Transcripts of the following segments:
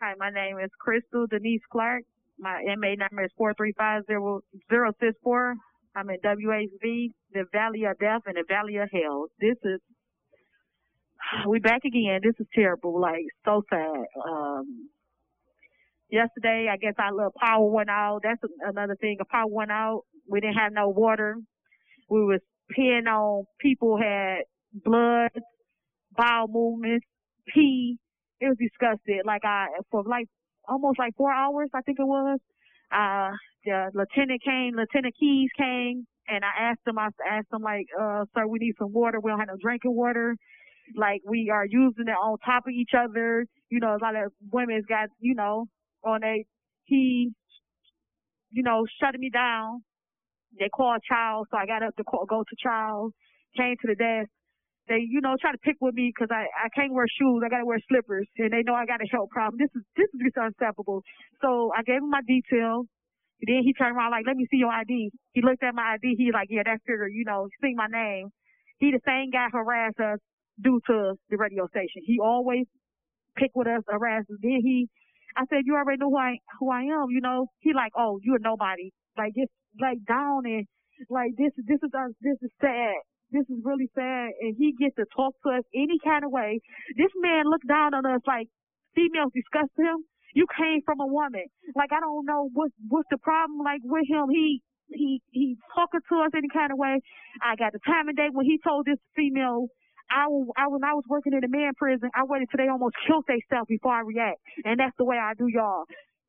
Hi, my name is Crystal Denise Clark. My MA number is four three five zero zero six four. I'm in WHV, the Valley of Death and the Valley of Hell. This is we back again. This is terrible. Like so sad. Um, yesterday, I guess our little power went out. That's another thing. A power went out. We didn't have no water. We was peeing on people had blood, bowel movements, pee. It was disgusting. Like I for like almost like four hours, I think it was. Uh, the lieutenant came, Lieutenant Keys came, and I asked him. I asked him like, uh, sir, we need some water. We don't have no drinking water. Like we are using it on top of each other. You know, a lot of women's got, you know, on a he, you know, shutting me down. They called Charles, so I got up to call, go to Charles. Came to the desk. They, you know, try to pick with me because I, I can't wear shoes. I got to wear slippers, and they know I got a health problem. This is this is just unacceptable. So I gave him my detail. Then he turned around like, let me see your ID. He looked at my ID. He like, yeah, that figure, you know, see my name. He the same guy harassed us due to the radio station. He always pick with us, harass us. Then he, I said, you already know who I, who I am, you know? He like, oh, you're nobody. Like just like down and like this, this is, uh, this is sad. This is really sad. And he gets to talk to us any kind of way. This man looked down on us like females disgust him. You came from a woman. Like I don't know what what's the problem like with him. He he he talking to us any kind of way. I got the time and date when he told this female I, I when I was working in a man prison, I waited till they almost killed themselves before I react, and that's the way I do y'all.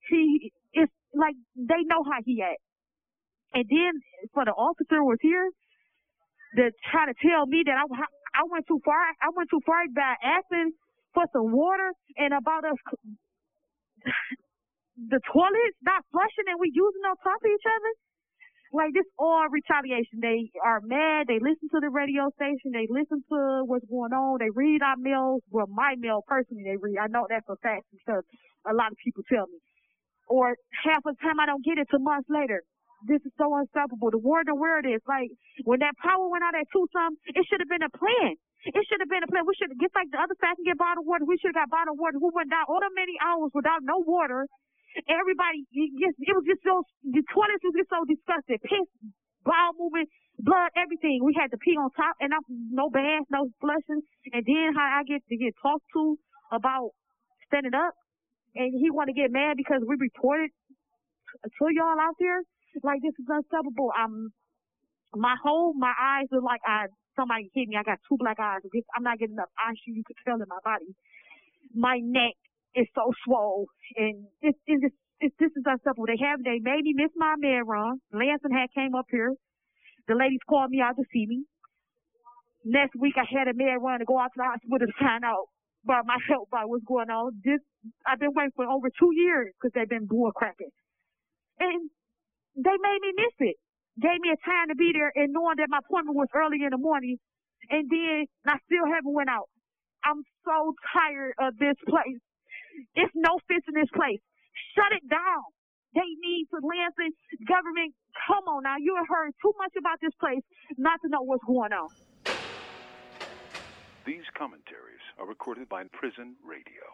He it's like they know how he act, and then for the officer was here to try to tell me that I I went too far. I went too far by asking for some water and about us the toilets not flushing and we using on top of each other. Like this all retaliation. They are mad. They listen to the radio station. They listen to what's going on. They read our mails. Well, my mail personally, they read. I know that's a fact because a lot of people tell me. Or half the time I don't get it till months later. This is so unstoppable. The word where it is. Like when that power went out at two some, it should have been a plan. It should have been a plan. We should have, just like the other side can get bottled water, we should have got bottled water. Who went down all the many hours without no water? Everybody, it, was just so, the toilets was just so disgusting. Piss, bowel movement, blood, everything. We had to pee on top and I no baths, no flushing. And then how I get to get talked to about standing up. And he want to get mad because we reported to y'all out there. Like this is unstoppable. I'm, my whole, my eyes are like I somebody hit me. I got two black eyes. I'm not getting enough oxygen. You could tell in my body. My neck is so swole, and it's it's, it's this is unacceptable. They have they made me miss my med run. Lansing had came up here. The ladies called me out to see me. Next week I had a med run to go out to the hospital to find out about my health, about what's going on. This I've been waiting for over two years because they've been bull cracking, and they made me miss it gave me a time to be there and knowing that my appointment was early in the morning and then I still haven't went out. I'm so tired of this place. It's no fits in this place. Shut it down. They need to Lansing government. Come on now. You have heard too much about this place not to know what's going on. These commentaries are recorded by Prison Radio.